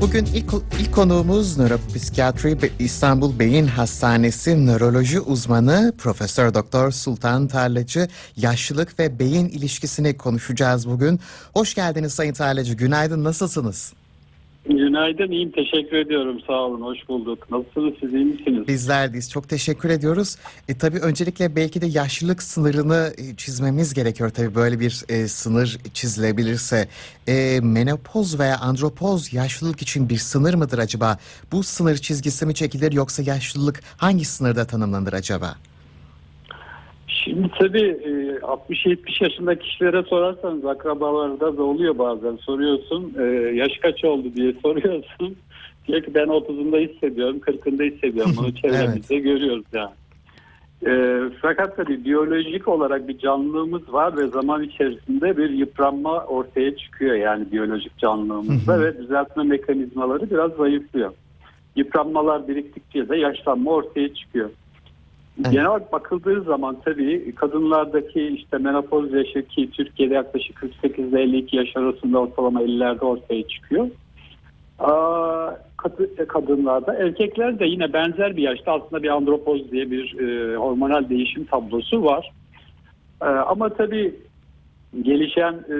Bugün ilk, ilk konuğumuz nöropsikiyatri İstanbul Beyin Hastanesi nöroloji uzmanı Profesör Doktor Sultan Tarlacı. Yaşlılık ve beyin ilişkisini konuşacağız bugün. Hoş geldiniz Sayın Tarlacı. Günaydın. Nasılsınız? Günaydın, iyiyim. Teşekkür ediyorum. Sağ olun, hoş bulduk. Nasılsınız, siz iyi misiniz? Bizler deyiz. Çok teşekkür ediyoruz. E, tabii öncelikle belki de yaşlılık sınırını e, çizmemiz gerekiyor. Tabii böyle bir e, sınır çizilebilirse. E, menopoz veya andropoz yaşlılık için bir sınır mıdır acaba? Bu sınır çizgisi mi çekilir yoksa yaşlılık hangi sınırda tanımlanır acaba? Şimdi tabii e, 60-70 yaşındaki kişilere sorarsanız akrabalarda da oluyor bazen. Soruyorsun, e, yaş kaç oldu diye soruyorsun. Diyor ki ben 30'unda hissediyorum, 40'ında hissediyorum. Bunu çevremizde görüyoruz yani. E, fakat tabii biyolojik olarak bir canlılığımız var ve zaman içerisinde bir yıpranma ortaya çıkıyor yani biyolojik canlılığımızda Hı hı. ve düzeltme mekanizmaları biraz zayıflıyor. Yıpranmalar biriktikçe de yaşlanma ortaya çıkıyor. Evet. Genel bakıldığı zaman tabii kadınlardaki işte menopoz yaşı ki Türkiye'de yaklaşık 48 ile 52 yaş arasında ortalama 50'lerde ortaya çıkıyor. Aa, kad- kadınlarda erkekler de yine benzer bir yaşta aslında bir andropoz diye bir e, hormonal değişim tablosu var. E, ama tabii gelişen e,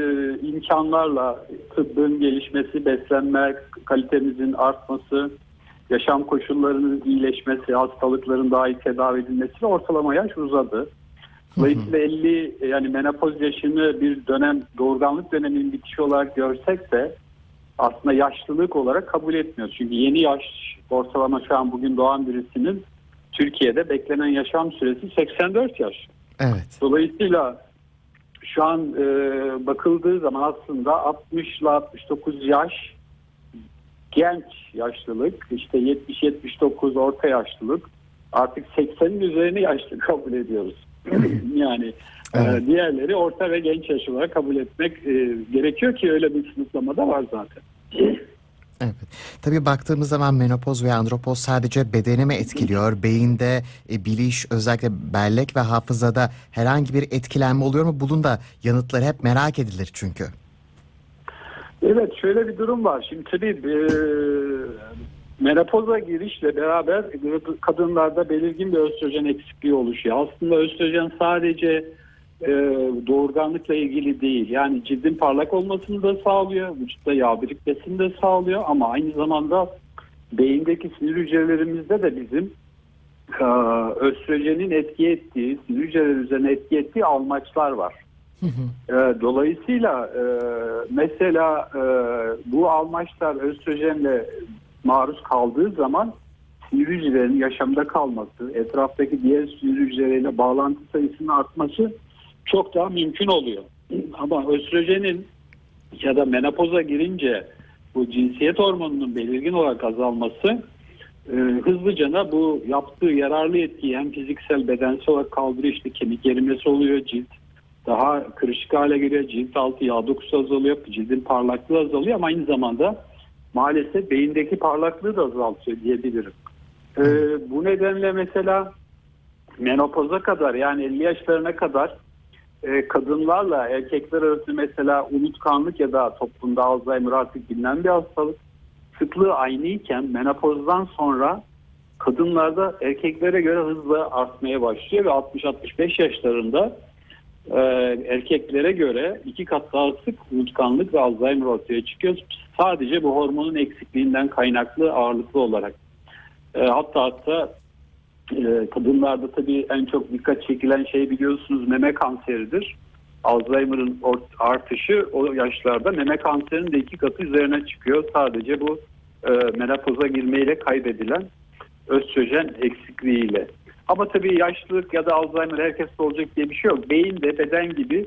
imkanlarla tıbbın gelişmesi, beslenme kalitemizin artması, yaşam koşullarının iyileşmesi, hastalıkların daha iyi tedavi edilmesiyle ortalama yaş uzadı. Dolayısıyla 50 yani menopoz yaşını bir dönem doğurganlık döneminin bitişi olarak görsek de aslında yaşlılık olarak kabul etmiyoruz. Çünkü yeni yaş ortalama şu an bugün doğan birisinin Türkiye'de beklenen yaşam süresi 84 yaş. Evet. Dolayısıyla şu an e, bakıldığı zaman aslında 60 ile 69 yaş genç yaşlılık, işte 70-79 orta yaşlılık, artık 80'in üzerine yaşlı kabul ediyoruz. yani Evet. e, diğerleri orta ve genç yaş olarak kabul etmek e, gerekiyor ki öyle bir sınıflama da var zaten. Evet. Tabii baktığımız zaman menopoz ve andropoz sadece bedeni mi etkiliyor? Beyinde, e, biliş, özellikle bellek ve hafızada herhangi bir etkilenme oluyor mu? Bunun da yanıtları hep merak edilir çünkü. Evet şöyle bir durum var. Şimdi tabii e, menopoza girişle beraber kadınlarda belirgin bir östrojen eksikliği oluşuyor. Aslında östrojen sadece e, doğurganlıkla ilgili değil. Yani cildin parlak olmasını da sağlıyor. Vücutta yağ birikmesini de sağlıyor. Ama aynı zamanda beyindeki sinir hücrelerimizde de bizim e, östrojenin etki ettiği, sinir hücreleri üzerine etki ettiği almaçlar var. E, Dolayısıyla e, mesela e, bu almaçlar östrojenle maruz kaldığı zaman sinir hücrelerinin yaşamda kalması, etraftaki diğer sinir hücreleriyle bağlantı sayısının artması çok daha mümkün oluyor. Ama östrojenin ya da menopoza girince bu cinsiyet hormonunun belirgin olarak azalması e, hızlıca bu yaptığı yararlı etkiyi hem fiziksel bedensel olarak kaldırıyor işte kemik erimesi oluyor cilt daha kırışık hale geliyor cilt altı yağ dokusu azalıyor cildin parlaklığı azalıyor ama aynı zamanda maalesef beyindeki parlaklığı da azaltıyor diyebilirim. E, bu nedenle mesela menopoza kadar yani 50 yaşlarına kadar e, kadınlarla erkekler arasında mesela unutkanlık ya da toplumda Alzheimer artık bilinen bir hastalık sıklığı aynıyken menopozdan sonra kadınlarda erkeklere göre hızla artmaya başlıyor ve 60-65 yaşlarında e, erkeklere göre iki kat daha sık unutkanlık ve Alzheimer ortaya çıkıyor. Sadece bu hormonun eksikliğinden kaynaklı ağırlıklı olarak. E, hatta hatta e, kadınlarda tabii en çok dikkat çekilen şey biliyorsunuz meme kanseridir. Alzheimer'ın artışı o yaşlarda meme kanserinin de iki katı üzerine çıkıyor. Sadece bu e, menopoza girmeyle kaybedilen östrojen eksikliğiyle. Ama tabii yaşlılık ya da Alzheimer herkeste olacak diye bir şey yok. Beyin de beden gibi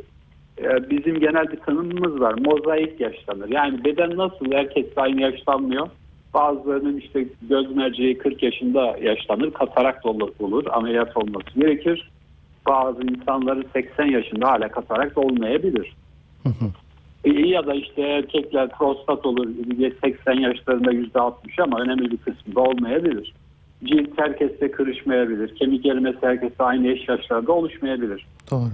e, bizim genel bir tanımımız var. Mozaik yaşlanır. Yani beden nasıl herkes aynı yaşlanmıyor. Bazılarının işte göz merceği 40 yaşında yaşlanır. Katarakt olur, olur ameliyat olması gerekir. Bazı insanların 80 yaşında hala katarakt olmayabilir. E, ya da işte erkekler prostat olur 80 yaşlarında %60 ama önemli bir kısmı da olmayabilir. Cilt herkeste kırışmayabilir. Kemik erimesi herkeste aynı yaş yaşlarda oluşmayabilir. Doğru.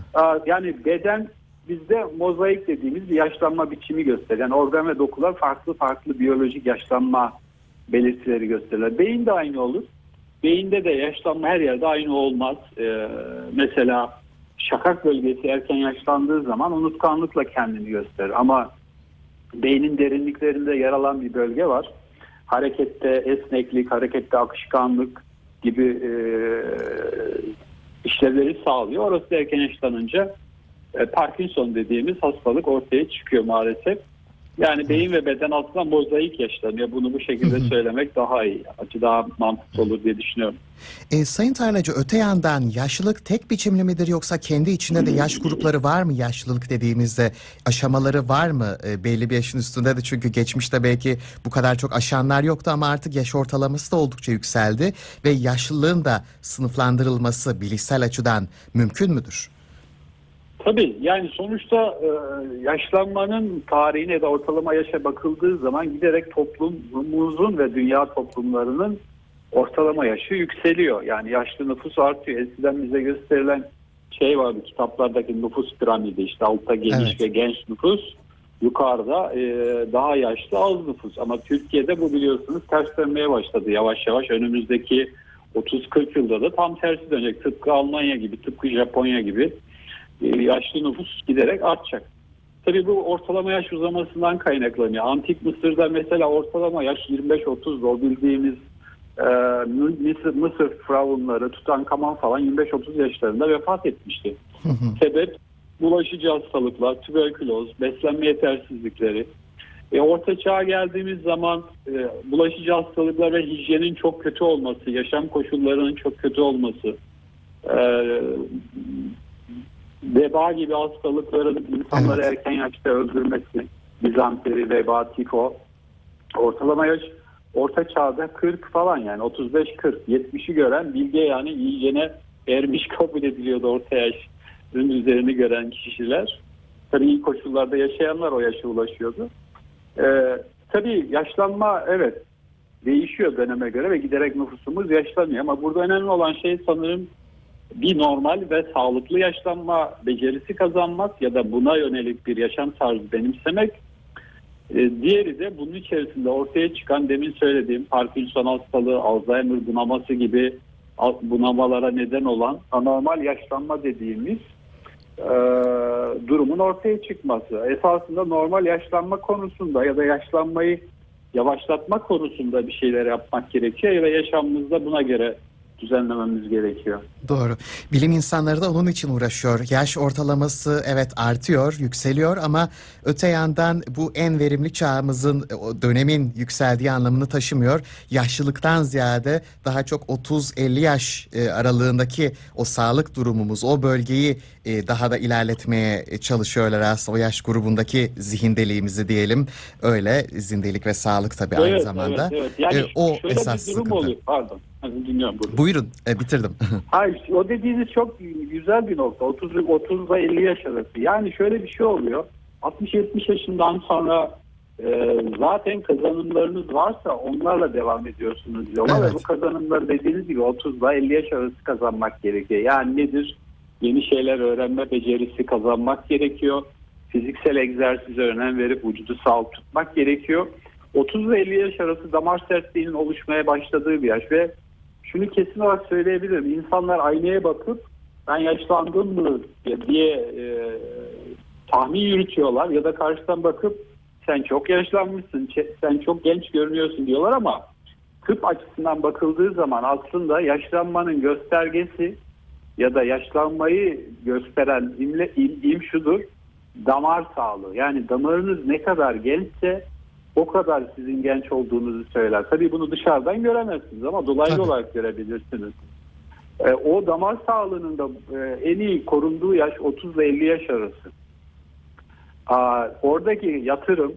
Yani beden bizde mozaik dediğimiz bir yaşlanma biçimi gösterir. Yani organ ve dokular farklı farklı biyolojik yaşlanma belirtileri gösterirler. Beyin de aynı olur. Beyinde de yaşlanma her yerde aynı olmaz. Ee, mesela şakak bölgesi erken yaşlandığı zaman unutkanlıkla kendini gösterir. Ama beynin derinliklerinde yer alan bir bölge var. Harekette esneklik, harekette akışkanlık gibi e, işlevleri sağlıyor. Orası erken yaşlanınca e, Parkinson dediğimiz hastalık ortaya çıkıyor maalesef. Yani beyin ve beden aslında mozaik yaşlanıyor. Bunu bu şekilde söylemek daha iyi. Açı daha mantıklı olur diye düşünüyorum. E, Sayın Tarlacı öte yandan yaşlılık tek biçimli midir yoksa kendi içinde de yaş grupları var mı yaşlılık dediğimizde aşamaları var mı E, belli bir yaşın üstünde de çünkü geçmişte belki bu kadar çok aşanlar yoktu ama artık yaş ortalaması da oldukça yükseldi ve yaşlılığın da sınıflandırılması bilişsel açıdan mümkün müdür? Tabii yani sonuçta e, yaşlanmanın tarihine ya da ortalama yaşa bakıldığı zaman giderek toplumumuzun ve dünya toplumlarının ortalama yaşı yükseliyor. Yani yaşlı nüfus artıyor. Eskiden bize gösterilen şey vardı kitaplardaki nüfus piramidi işte altta geniş Evet. ve genç nüfus yukarıda e, daha yaşlı az nüfus. Ama Türkiye'de bu biliyorsunuz ters dönmeye başladı yavaş yavaş. Önümüzdeki 30-40 yılda da tam tersi dönecek. Tıpkı Almanya gibi, tıpkı Japonya gibi yaşlı nüfus giderek artacak. Tabii bu ortalama yaş uzamasından kaynaklanıyor. Antik Mısır'da mesela ortalama yaş 25-30 o bildiğimiz e, Mısır, Mısır firavunları Tutankamon falan 25-30 yaşlarında vefat etmişti. Sebep bulaşıcı hastalıklar, tüberküloz, beslenme yetersizlikleri. E, orta çağa geldiğimiz zaman e, bulaşıcı hastalıklar ve hijyenin çok kötü olması, yaşam koşullarının çok kötü olması, e, veba gibi hastalıkların insanları Evet. erken yaşta öldürmesi, dizanteri, veba, tifo. Ortalama yaş orta çağda 40 falan yani 35-40, 70'i gören bilge yani iyicene ermiş kabul ediliyordu orta yaşın üzerini gören kişiler. Tabii iyi koşullarda yaşayanlar o yaşa ulaşıyordu. Ee, tabii yaşlanma evet değişiyor döneme göre ve giderek nüfusumuz yaşlanıyor ama burada önemli olan şey sanırım bir normal ve sağlıklı yaşlanma becerisi kazanmak ya da buna yönelik bir yaşam tarzı benimsemek. Ee, diğeri de bunun içerisinde ortaya çıkan demin söylediğim Parkinson hastalığı, Alzheimer bunaması gibi al- bunamalara neden olan anormal yaşlanma dediğimiz e, durumun ortaya çıkması. Esasında normal yaşlanma konusunda ya da yaşlanmayı yavaşlatma konusunda bir şeyler yapmak gerekiyor da yaşamımızda buna göre düzenlememiz gerekiyor. Doğru. Bilim insanları da onun için uğraşıyor. Yaş ortalaması evet artıyor, yükseliyor ama öte yandan bu en verimli çağımızın dönemin yükseldiği anlamını taşımıyor. Yaşlılıktan ziyade daha çok 30-50 yaş e, aralığındaki o sağlık durumumuz, o bölgeyi e, daha da ilerletmeye e, çalışıyorlar aslında o yaş grubundaki zihindeliğimizi diyelim. Öyle zindelik ve sağlık tabii aynı zamanda. Evet, evet. Yani o esas bir durum sıkıntı. oluyor. Pardon. Dinliyorum burada. Buyurun, e, bitirdim. Hayır, o dediğiniz çok güzel bir nokta. 30 30 ile 50 yaş arası. Yani şöyle bir şey oluyor. 60-70 yaşından sonra e, zaten kazanımlarınız varsa onlarla devam ediyorsunuz yola Evet. ve bu kazanımları dediğiniz gibi 30 ile 50 yaş arası kazanmak gerekiyor. Yani nedir? Yeni şeyler öğrenme becerisi kazanmak gerekiyor. Fiziksel egzersize önem verip vücudu sağlık tutmak gerekiyor. 30 ile 50 yaş arası damar sertliğinin oluşmaya başladığı bir yaş ve şunu kesin olarak söyleyebilirim. İnsanlar aynaya bakıp ben yaşlandım mı diye e, tahmin yürütüyorlar ya da karşıdan bakıp sen çok yaşlanmışsın, sen çok genç görünüyorsun diyorlar ama tıp açısından bakıldığı zaman aslında yaşlanmanın göstergesi ya da yaşlanmayı gösteren imle, im, im şudur damar sağlığı. Yani damarınız ne kadar gençse o kadar sizin genç olduğunuzu söyler. Tabii bunu dışarıdan göremezsiniz ama dolaylı Tabii. olarak görebilirsiniz. E, o damar sağlığının da e, en iyi korunduğu yaş 30 ile 50 yaş arası. Aa, oradaki yatırım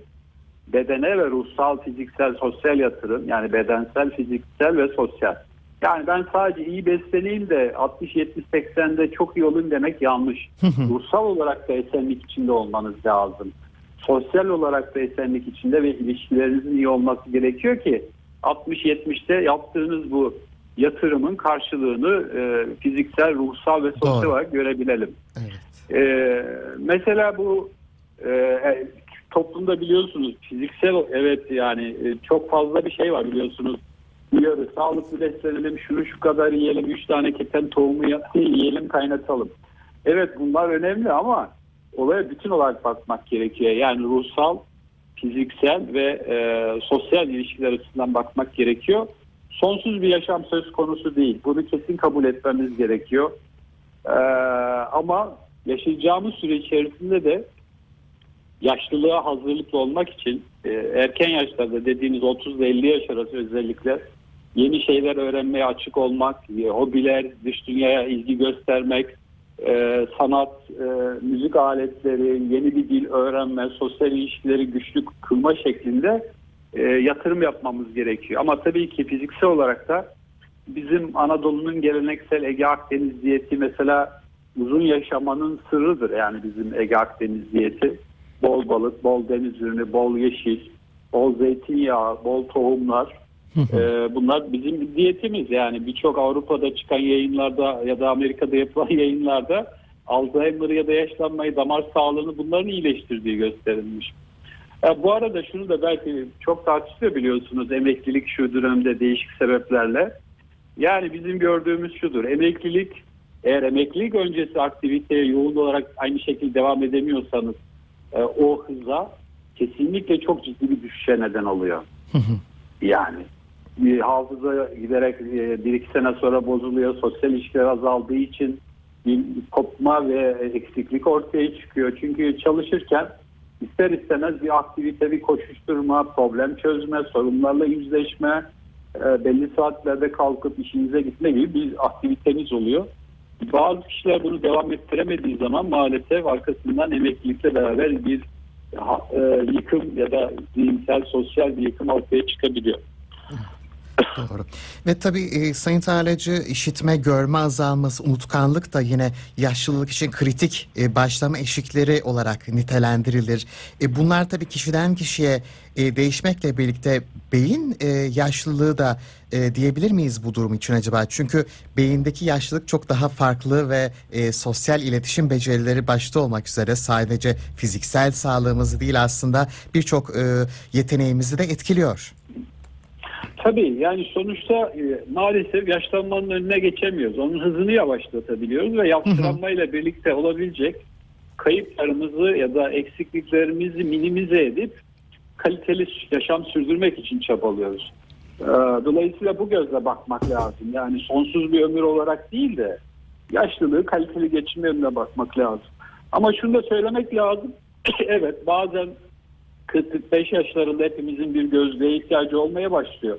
bedene ve ruhsal, fiziksel, sosyal yatırım yani bedensel, fiziksel ve sosyal. Yani ben sadece iyi besleneyim de 60 70 80'de çok iyi olayım demek yanlış. Ruhsal olarak da esenlik içinde olmanız lazım. Sosyal olarak da esenlik içinde ve ilişkilerinizin iyi olması gerekiyor ki 60 70'te yaptığınız bu yatırımın karşılığını e, fiziksel, ruhsal ve sosyal Doğru. olarak görebilelim. evet. Ee, mesela bu e, toplumda biliyorsunuz fiziksel evet yani e, çok fazla bir şey var biliyorsunuz. Uyarı, sağlıklı beslenelim, şunu şu kadar yiyelim, üç tane keten tohumu yiyelim, kaynatalım. Evet bunlar önemli ama olaya bütün olarak bakmak gerekiyor. Yani ruhsal, fiziksel ve e, sosyal ilişkiler açısından bakmak gerekiyor. Sonsuz bir yaşam söz konusu değil. Bunu kesin kabul etmemiz gerekiyor. Ee, ama yaşayacağımız süre içerisinde de yaşlılığa hazırlıklı olmak için e, erken yaşlarda dediğiniz 30 ile 50 yaş arası özellikle yeni şeyler öğrenmeye açık olmak, e, hobiler, dış dünyaya ilgi göstermek, e, sanat, e, müzik aletleri, yeni bir dil öğrenme, sosyal ilişkileri güçlü kılma şeklinde e, yatırım yapmamız gerekiyor. Ama tabii ki fiziksel olarak da bizim Anadolu'nun geleneksel Ege Akdeniz diyeti mesela uzun yaşamanın sırrıdır. Yani bizim Ege Akdeniz diyeti bol balık, bol deniz ürünü, bol yeşil, bol zeytinyağı, bol tohumlar. Ee, bunlar bizim diyetimiz yani birçok Avrupa'da çıkan yayınlarda ya da Amerika'da yapılan yayınlarda Alzheimer ya da yaşlanmayı, damar sağlığını bunların iyileştirdiği gösterilmiş. Ya bu arada şunu da belki çok tartışılıyor biliyorsunuz emeklilik şu dönemde değişik sebeplerle. Yani bizim gördüğümüz şudur. Emeklilik eğer emeklilik öncesi aktiviteye yoğun olarak aynı şekilde devam edemiyorsanız e, o hıza kesinlikle çok ciddi bir düşüşe neden oluyor. yani bir hafıza giderek e, bir iki sene sonra bozuluyor. Sosyal ilişkiler azaldığı için bir kopma ve eksiklik ortaya çıkıyor. Çünkü çalışırken ister istemez bir aktivite, bir koşuşturma, problem çözme, sorunlarla yüzleşme, e, belli saatlerde kalkıp işinize gitme gibi bir aktiviteniz oluyor. Bazı kişiler bunu devam ettiremediği zaman maalesef arkasından emeklilikle beraber bir e, yıkım ya da zihinsel, sosyal bir yıkım ortaya çıkabiliyor. Doğru. Ve tabii e, Sayın Tarlacı işitme, görme azalması, unutkanlık da yine yaşlılık için kritik e, başlama eşikleri olarak nitelendirilir. E, bunlar tabii kişiden kişiye e, değişmekle birlikte beyin e, yaşlılığı da e, diyebilir miyiz bu durum için acaba? Çünkü beyindeki yaşlılık çok daha farklı ve e, sosyal iletişim becerileri başta olmak üzere sadece fiziksel sağlığımızı değil aslında birçok e, yeteneğimizi de etkiliyor. Tabii yani sonuçta e, maalesef yaşlanmanın önüne geçemiyoruz. Onun hızını yavaşlatabiliyoruz ve yaşlanmayla birlikte olabilecek kayıplarımızı ya da eksikliklerimizi minimize edip kaliteli yaşam sürdürmek için çabalıyoruz. Ee, Dolayısıyla bu gözle bakmak lazım. Yani sonsuz bir ömür olarak değil de yaşlılığı kaliteli geçirme yönüne bakmak lazım. Ama şunu da söylemek lazım. evet bazen 40-45 yaşlarında hepimizin bir gözlüğe ihtiyacı olmaya başlıyor.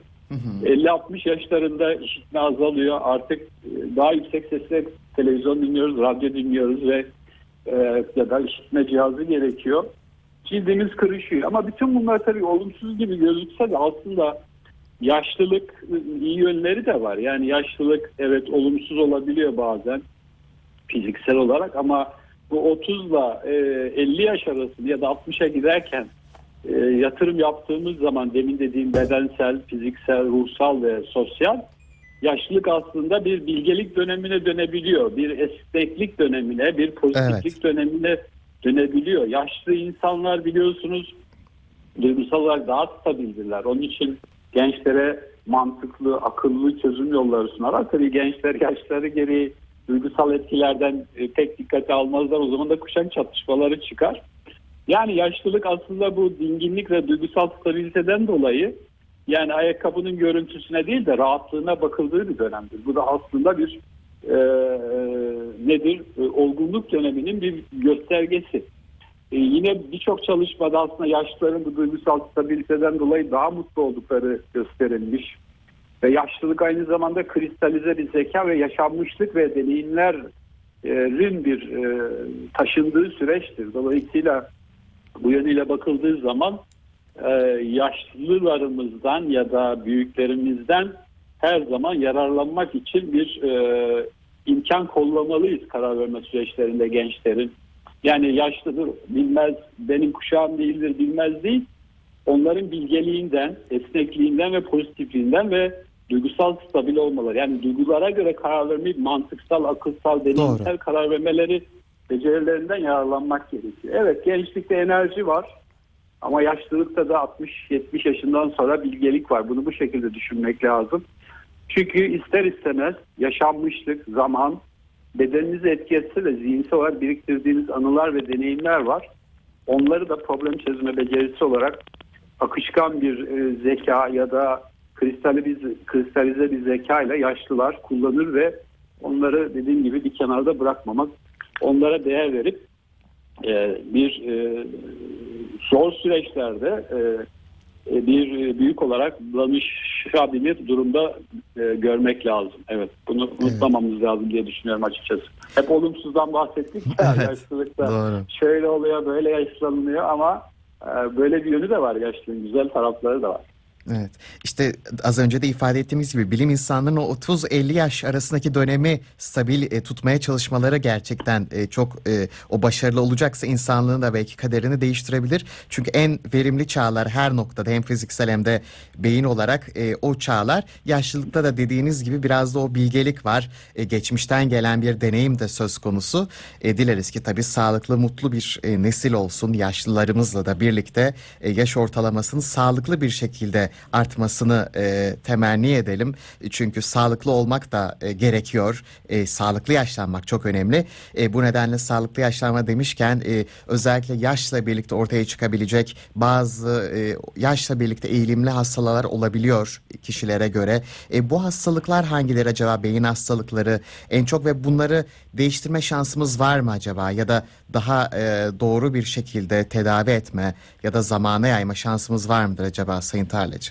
50-60 yaşlarında işitme azalıyor. Artık e, daha yüksek sesle televizyon dinliyoruz, radyo dinliyoruz ve e, ya da işitme cihazı gerekiyor. Cildimiz kırışıyor. Ama bütün bunlar tabii olumsuz gibi gözükse de aslında yaşlılık iyi yönleri de var. Yani yaşlılık evet olumsuz olabiliyor bazen fiziksel olarak ama bu 30 ile 50 yaş arası ya da 60'a giderken e, yatırım yaptığımız zaman demin dediğim bedensel, fiziksel, ruhsal ve sosyal yaşlılık aslında bir bilgelik dönemine dönebiliyor. Bir esneklik dönemine, bir pozitiflik Evet. dönemine dönebiliyor. Yaşlı insanlar biliyorsunuz duygusal olarak daha stabildirler. Onun için gençlere mantıklı, akıllı çözüm yolları sunarlar. Tabii gençler yaşları gereği duygusal etkilerden e, pek dikkate almazlar. O zaman da kuşak çatışmaları çıkar. Yani yaşlılık aslında bu dinginlik ve duygusal stabiliteden dolayı yani ayakkabının görüntüsüne değil de rahatlığına bakıldığı bir dönemdir. Bu da aslında bir e, nedir? E, olgunluk döneminin bir göstergesi. E, yine birçok çalışmada aslında yaşlıların bu duygusal stabiliteden dolayı daha mutlu oldukları gösterilmiş. Ve yaşlılık aynı zamanda kristalize bir zeka ve yaşanmışlık ve deneyimlerin bir e, taşındığı süreçtir. Dolayısıyla bu yönüyle bakıldığı zaman e, yaşlılarımızdan ya da büyüklerimizden her zaman yararlanmak için bir e, imkan kollamalıyız karar verme süreçlerinde gençlerin. Yani yaşlıdır, bilmez, benim kuşağım değildir, bilmez değil. Onların bilgeliğinden, esnekliğinden ve pozitifliğinden ve duygusal stabil olmaları. Yani duygulara göre karar vermeyi mantıksal, akılsal, deneyimsel karar vermeleri becerilerinden yararlanmak gerekiyor. Evet gençlikte enerji var ama yaşlılıkta da 60-70 yaşından sonra bilgelik var. Bunu bu şekilde düşünmek lazım. Çünkü ister istemez yaşanmışlık, zaman bedeninizi etki etse de zihinsel olarak biriktirdiğiniz anılar ve deneyimler var. Onları da problem çözme becerisi olarak akışkan bir e, zeka ya da kristali bir, kristalize bir zeka ile yaşlılar kullanır ve onları dediğim gibi bir kenarda bırakmamak, onlara değer verip e, bir e, zor süreçlerde e, e, bir büyük olarak danışabilir durumda e, görmek lazım. Evet bunu unutmamamız lazım diye düşünüyorum açıkçası. Hep olumsuzdan bahsettik ya Evet, yaşlılıkta. doğru. Şöyle oluyor böyle yaşlanılıyor ama e, böyle bir yönü de var yaşlılığın güzel tarafları da var. Evet. İşte az önce de ifade ettiğimiz gibi bilim insanlarının o 30-50 yaş arasındaki dönemi stabil e, tutmaya çalışmaları gerçekten e, çok e, o başarılı olacaksa insanlığın da belki kaderini değiştirebilir. Çünkü en verimli çağlar her noktada hem fiziksel hem de beyin olarak e, o çağlar. Yaşlılıkta da dediğiniz gibi biraz da o bilgelik var. E, geçmişten gelen bir deneyim de söz konusu. E, dileriz ki tabii sağlıklı, mutlu bir e, nesil olsun. Yaşlılarımızla da birlikte e, yaş ortalamasının sağlıklı bir şekilde artmasını e, temenni edelim. Çünkü sağlıklı olmak da e, gerekiyor. E, sağlıklı yaşlanmak çok önemli. E, bu nedenle sağlıklı yaşlanma demişken e, özellikle yaşla birlikte ortaya çıkabilecek bazı e, yaşla birlikte eğilimli hastalıklar olabiliyor kişilere göre. E, bu hastalıklar hangileri acaba? Beyin hastalıkları en çok ve bunları değiştirme şansımız var mı acaba? Ya da daha e, doğru bir şekilde tedavi etme ya da zamana yayma şansımız var mıdır acaba Sayın Tarlacı?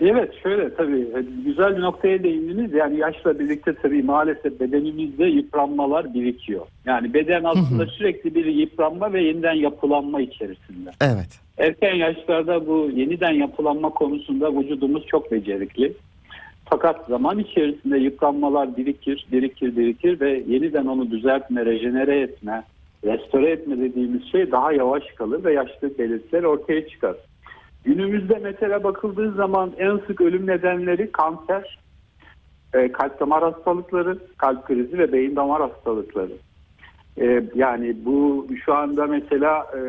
Evet şöyle tabii e, güzel bir noktaya değindiniz. Yani yaşla birlikte tabii maalesef bedenimizde yıpranmalar birikiyor. Yani beden aslında sürekli bir yıpranma ve yeniden yapılanma içerisinde. Evet. Erken yaşlarda bu yeniden yapılanma konusunda vücudumuz çok becerikli. Fakat zaman içerisinde yıpranmalar birikir, birikir, birikir ve yeniden onu düzeltme, rejenere etme, restore etme dediğimiz şey daha yavaş kalır ve yaşlılık belirtileri ortaya çıkar. Günümüzde mesela bakıldığı zaman en sık ölüm nedenleri kanser, e, kalp damar hastalıkları, kalp krizi ve beyin damar hastalıkları. E, yani bu şu anda mesela e,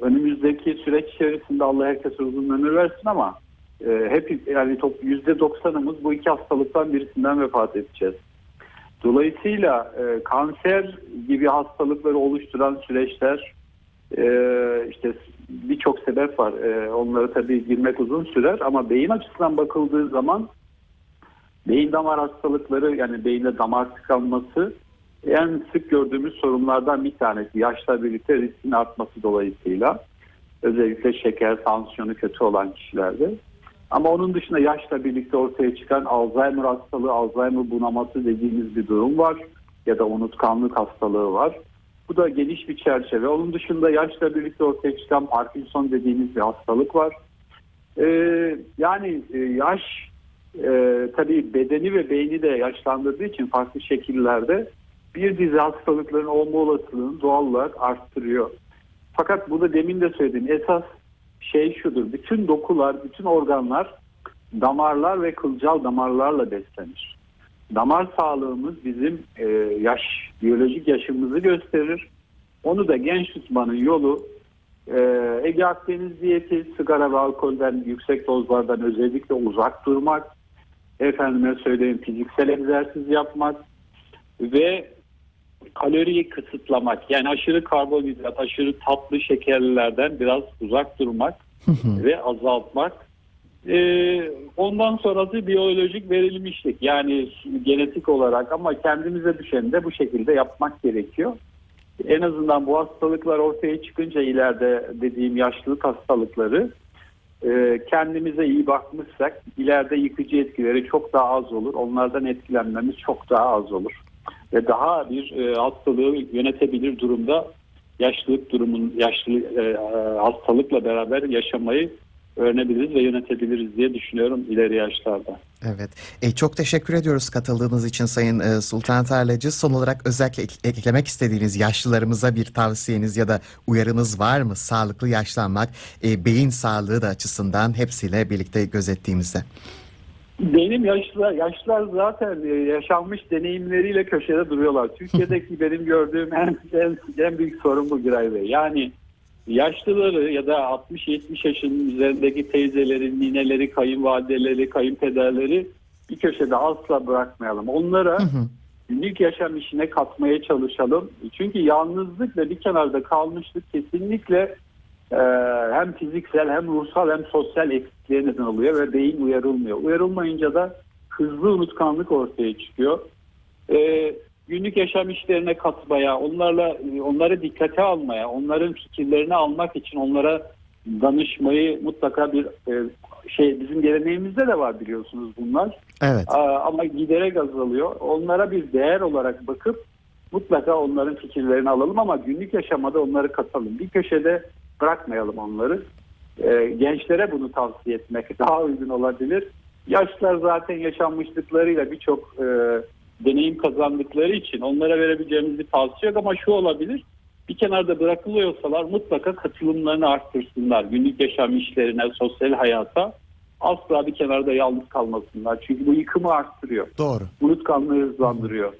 önümüzdeki süreç içerisinde Allah herkese uzun ömür versin ama hep yani top yüzde doksanımız bu iki hastalıktan birisinden vefat edeceğiz. Dolayısıyla kanser gibi hastalıkları oluşturan süreçler işte birçok sebep var. E, onları tabii girmek uzun sürer ama beyin açısından bakıldığı zaman beyin damar hastalıkları yani beyinde damar tıkanması en sık gördüğümüz sorunlardan bir tanesi. Yaşla birlikte riskin artması dolayısıyla özellikle şeker, tansiyonu kötü olan kişilerde. Ama onun dışında yaşla birlikte ortaya çıkan Alzheimer hastalığı, Alzheimer bunaması dediğimiz bir durum var. Ya da unutkanlık hastalığı var. Bu da geniş bir çerçeve. Onun dışında yaşla birlikte ortaya çıkan Parkinson dediğimiz bir hastalık var. Ee, yani e, yaş e, tabii bedeni ve beyni de yaşlandırdığı için farklı şekillerde bir dizi hastalıkların olma olasılığını doğal olarak arttırıyor. Fakat bu demin de söylediğim esas şey şudur. Bütün dokular, bütün organlar damarlar ve kılcal damarlarla beslenir. Damar sağlığımız bizim e, yaş, biyolojik yaşımızı gösterir. Onu da genç tutmanın yolu e, Ege Akdeniz diyeti, sigara ve alkolden yüksek dozlardan özellikle uzak durmak, efendime söyleyeyim fiziksel egzersiz yapmak ve kaloriyi kısıtlamak. Yani aşırı karbonhidrat, aşırı tatlı şekerlilerden biraz uzak durmak ve azaltmak. Ee, ondan sonrası biyolojik verilmişlik. Yani genetik olarak ama kendimize düşeni de bu şekilde yapmak gerekiyor. En azından bu hastalıklar ortaya çıkınca ileride dediğim yaşlılık hastalıkları e, kendimize iyi bakmışsak ileride yıkıcı etkileri çok daha az olur. Onlardan etkilenmemiz çok daha az olur. Ve daha bir e, hastalığı yönetebilir durumda yaşlılık durumun yaşlı e, hastalıkla beraber yaşamayı öğrenebiliriz ve yönetebiliriz diye düşünüyorum ileri yaşlarda. Evet. E, çok teşekkür ediyoruz katıldığınız için Sayın e, Sultan Tarlacı. Son olarak özellikle ek- eklemek istediğiniz yaşlılarımıza bir tavsiyeniz ya da uyarınız var mı? Sağlıklı yaşlanmak, e, beyin sağlığı da açısından hepsiyle birlikte gözettiğimizde. Benim yaşlılar, yaşlılar zaten e, yaşanmış deneyimleriyle köşede duruyorlar. Türkiye'deki benim gördüğüm en, en, en büyük sorun bu Giray Bey. Yani yaşlıları ya da 60-70 yaşının üzerindeki teyzeleri, nineleri, kayınvalideleri, kayınpederleri bir köşede asla bırakmayalım. Onlara Hı hı. günlük yaşam işine katmaya çalışalım. Çünkü yalnızlık ve bir kenarda kalmışlık kesinlikle e, hem fiziksel hem ruhsal hem sosyal eksikliğe neden oluyor ve beyin uyarılmıyor. Uyarılmayınca da hızlı unutkanlık ortaya çıkıyor. E, günlük yaşam işlerine katmaya, onlarla onları dikkate almaya, onların fikirlerini almak için onlara danışmayı mutlaka bir e, şey bizim geleneğimizde de var biliyorsunuz bunlar. Evet. Ama giderek azalıyor. Onlara bir değer olarak bakıp mutlaka onların fikirlerini alalım ama günlük yaşamada onları katalım. Bir köşede bırakmayalım onları. Ee, gençlere bunu tavsiye etmek daha uygun olabilir. Yaşlılar zaten yaşanmışlıklarıyla birçok e, deneyim kazandıkları için onlara verebileceğimiz bir tavsiye yok ama şu olabilir. Bir kenarda bırakılıyorsalar mutlaka katılımlarını arttırsınlar. Günlük yaşam işlerine, sosyal hayata asla bir kenarda yalnız kalmasınlar. Çünkü bu yıkımı arttırıyor. Doğru. Unutkanlığı hızlandırıyor.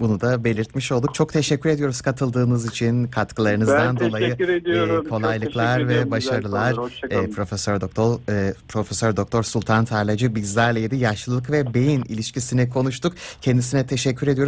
Bunu da belirtmiş olduk. Çok teşekkür ediyoruz katıldığınız için, katkılarınızdan Ben dolayı. ediyorum. e, Çok kolaylıklar ve ediyorum. başarılar. E, Profesör Doktor e, Profesör Doktor Sultan Tarlacı bizlerleydi. Yaşlılık ve beyin ilişkisini konuştuk. Kendisine teşekkür ediyoruz.